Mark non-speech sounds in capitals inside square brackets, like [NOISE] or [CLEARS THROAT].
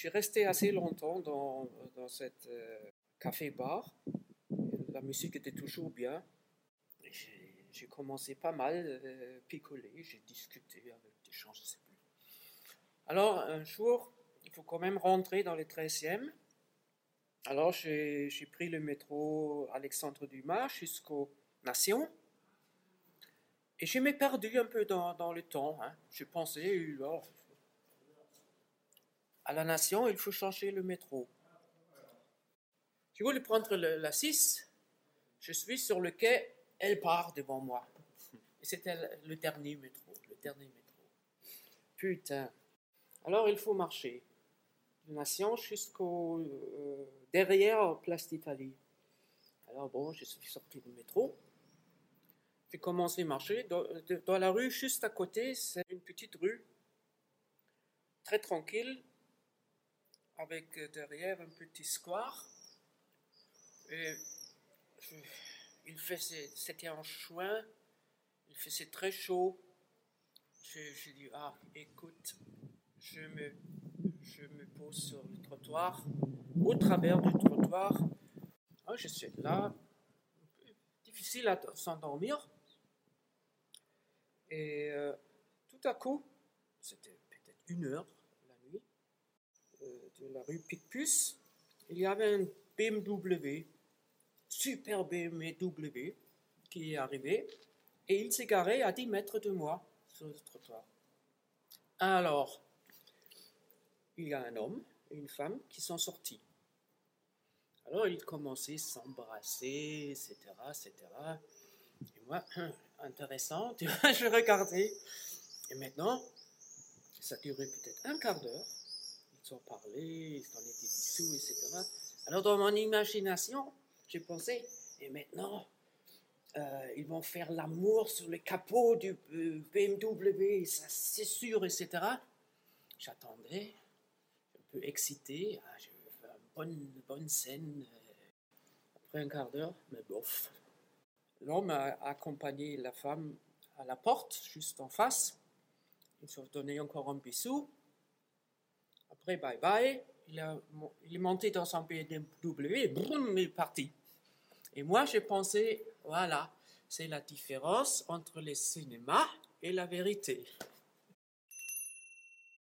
suis resté assez longtemps dans, dans cette euh, café-bar. La musique était toujours bien. J'ai commencé pas mal euh, picoler, j'ai discuté avec des gens, je sais plus. Alors, un jour, il faut quand même rentrer dans les 13e. Alors, j'ai pris le métro Alexandre Dumas jusqu'aux Nations. Et je m'ai perdu un peu dans, dans le temps. Hein. Je pensais, oh, à la Nation, il faut changer le métro. Je voulais prendre la 6. Je suis sur le quai, elle part devant moi. Et c'était le- dernier métro, le dernier métro. Putain. Alors il faut marcher. La Nation jusqu'au euh, derrière Place d'Italie. Alors bon, je suis sorti du métro. J'ai commencé à marcher. Dans la rue juste à côté, c'est une petite rue, très tranquille, avec euh, derrière un petit square. Et il faisait, c'était en juin, il faisait très chaud. J'ai dit, ah, écoute, je me, je me pose sur le trottoir, au travers du trottoir. Ah, je suis là, difficile à s'endormir. Et euh, tout à coup, c'était peut-être une heure de la rue Picpus, il y avait un BMW, super BMW, qui est arrivé, et il s'est garé à 10 mètres de moi sur le trottoir. Alors, il y a un homme et une femme qui sont sortis. Alors, ils commençaient à s'embrasser, etc., etc. Et moi, [CLEARS THROAT] intéressant, [LAUGHS] je regardais. Et maintenant, ça durait peut-être un quart d'heure. Ils sont parlé, ils des bisous, etc. Alors, dans mon imagination, j'ai pensé, et maintenant, euh, ils vont faire l'amour sur le capot du euh, BMW, ça c'est sûr, etc. J'attendais, un peu excité, ah, je vais faire une bonne, bonne scène. euh, Après un quart d'heure, mais bof. L'homme a accompagné la femme à la porte, juste en face. Ils se sont donné encore un bisou. Après, bye bye. Il, est monté dans son BMW et il est parti. Et moi, j'ai pensé, voilà, c'est la différence entre le cinéma et la vérité.